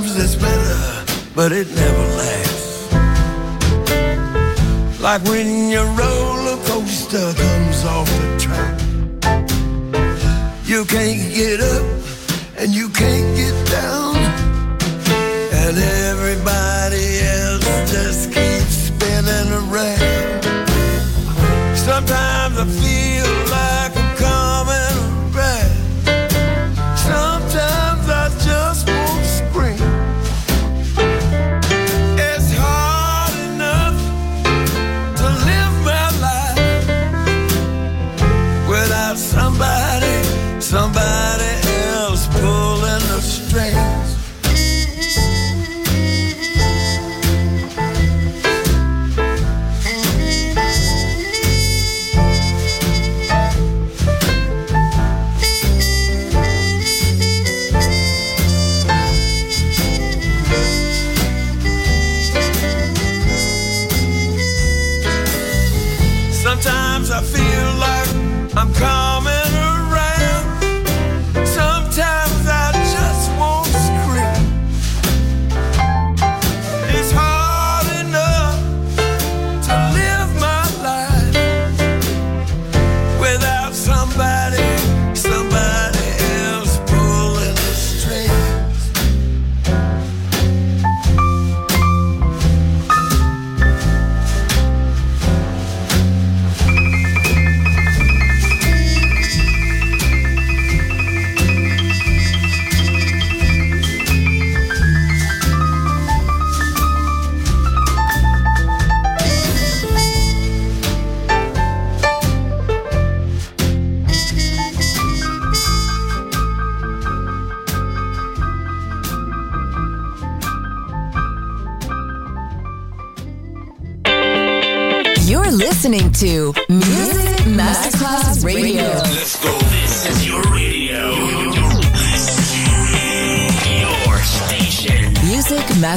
Sometimes it's better, but it never lasts. Like when your roller coaster comes off the track. You can't get up and you can't get down. And everybody else just keeps spinning around. Sometimes I feel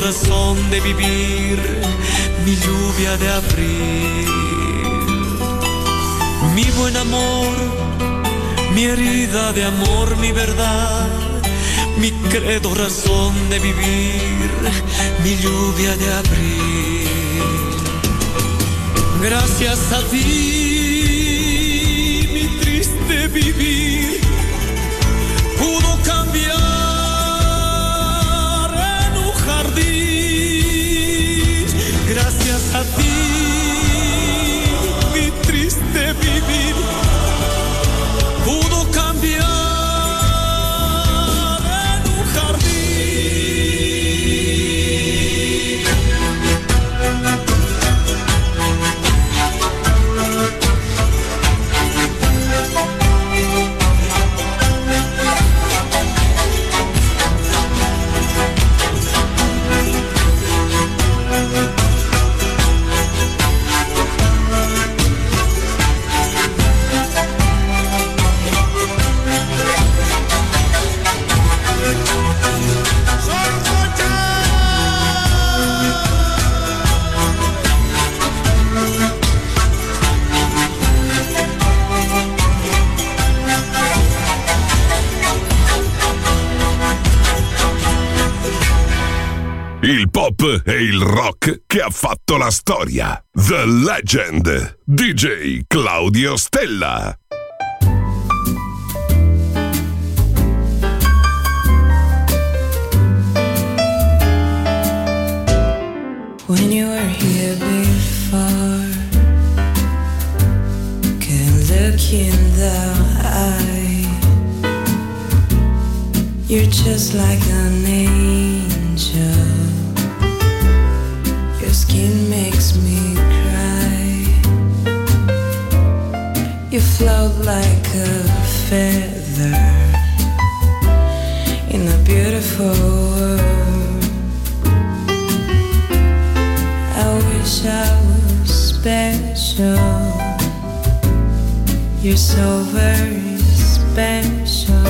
Razón de vivir, mi lluvia de abril. Mi buen amor, mi herida de amor, mi verdad, mi credo, razón de vivir, mi lluvia de abril. Gracias a ti, mi triste vivir pudo cambiar Gracias a ti, mi triste vivir pudo cambiar fatto la storia. The Legend. DJ Claudio Stella. When you were here before, can look in the eye. You're just like an angel. Float like a feather in a beautiful world. I wish I was special. You're so very special.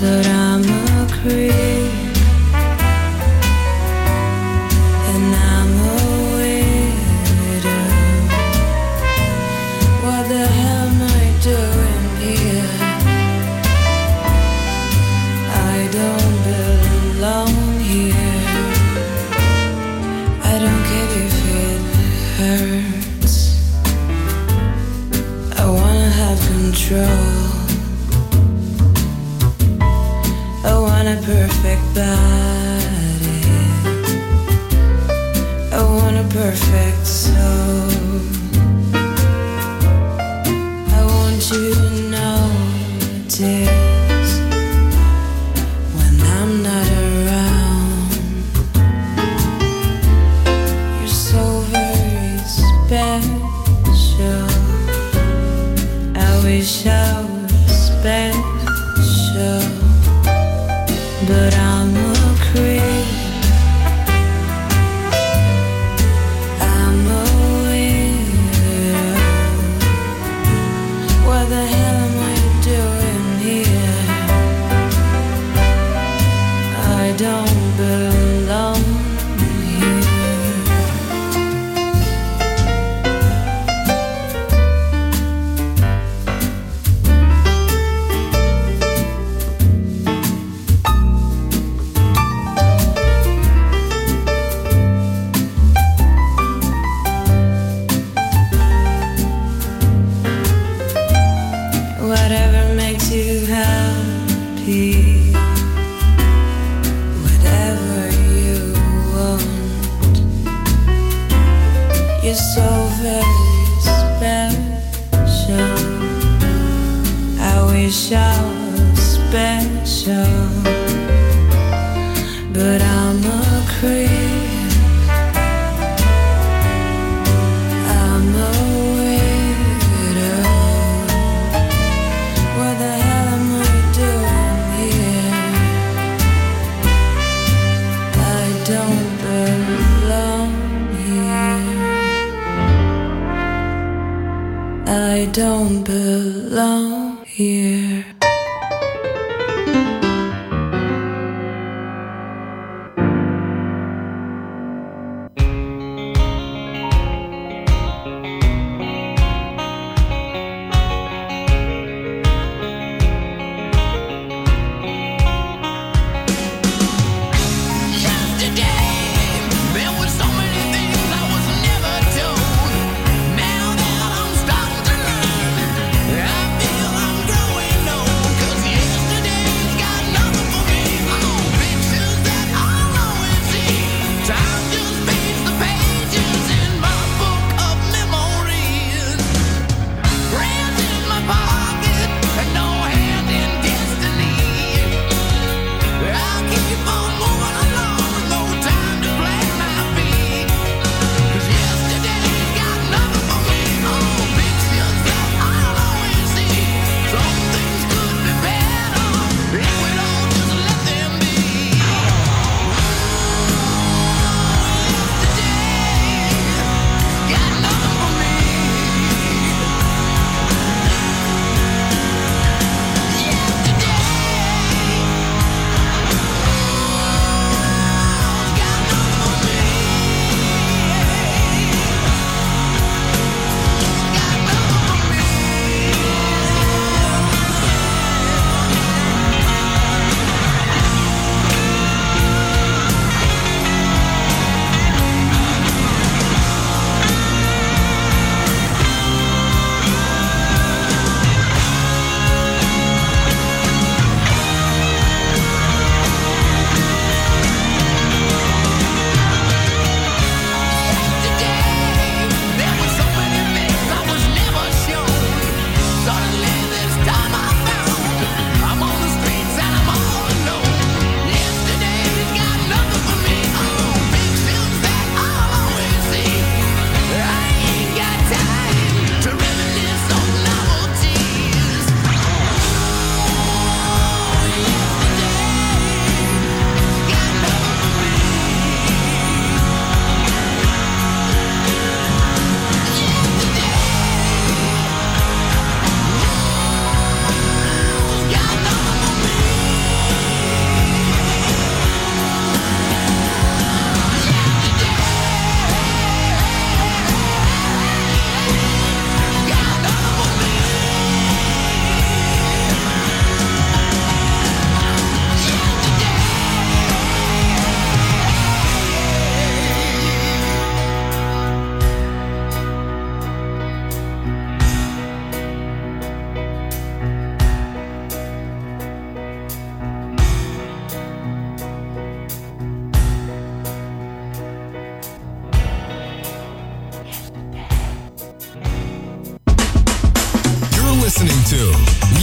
But I'm a creep. special, special. But I'm a creep. I'm a widow. What the hell am I doing here? I don't belong here. I don't belong here.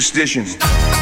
Superstition.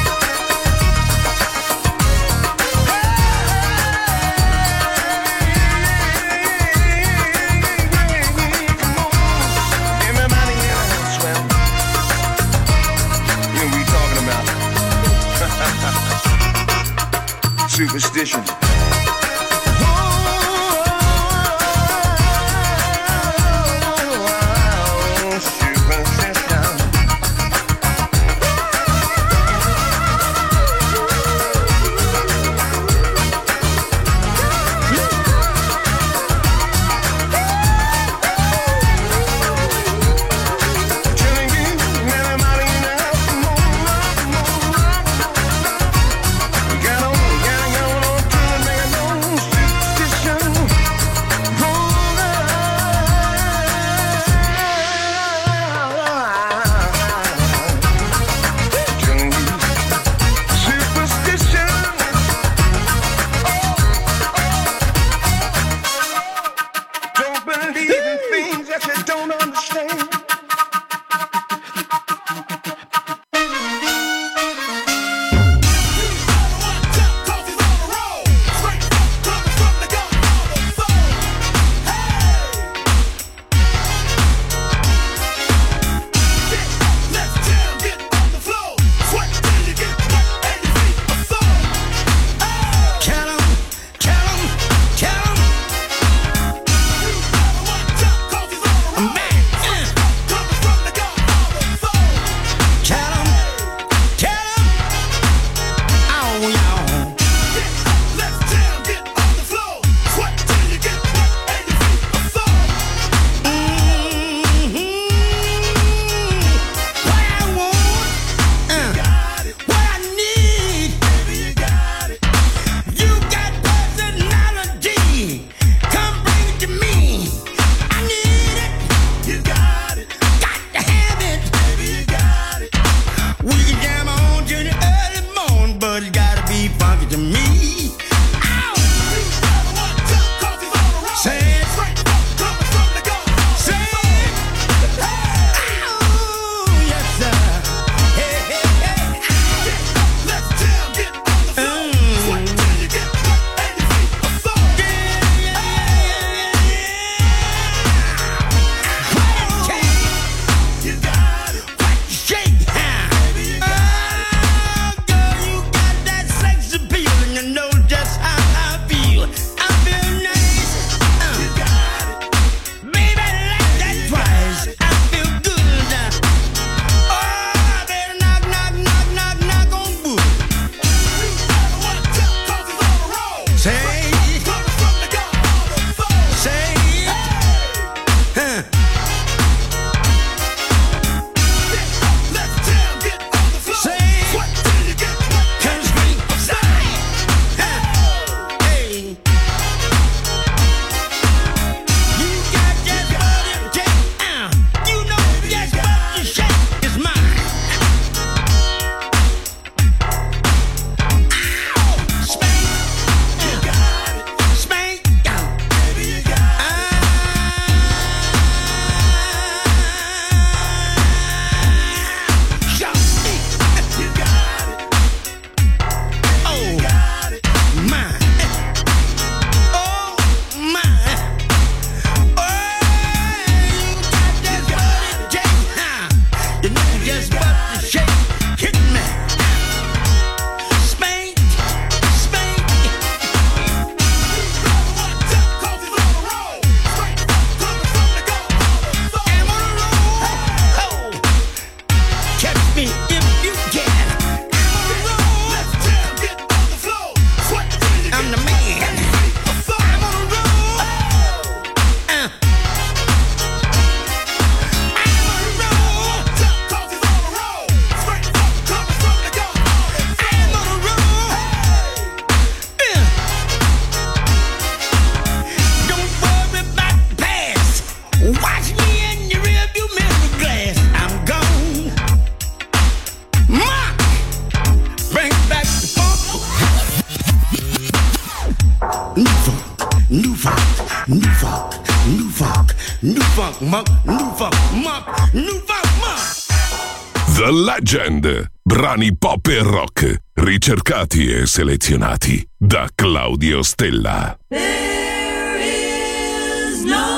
new funk, new funk, new funk, new funk, monk, new funk, monk, new funk, monk. The Legend. Brani pop e rock ricercati e selezionati da Claudio Stella. There is no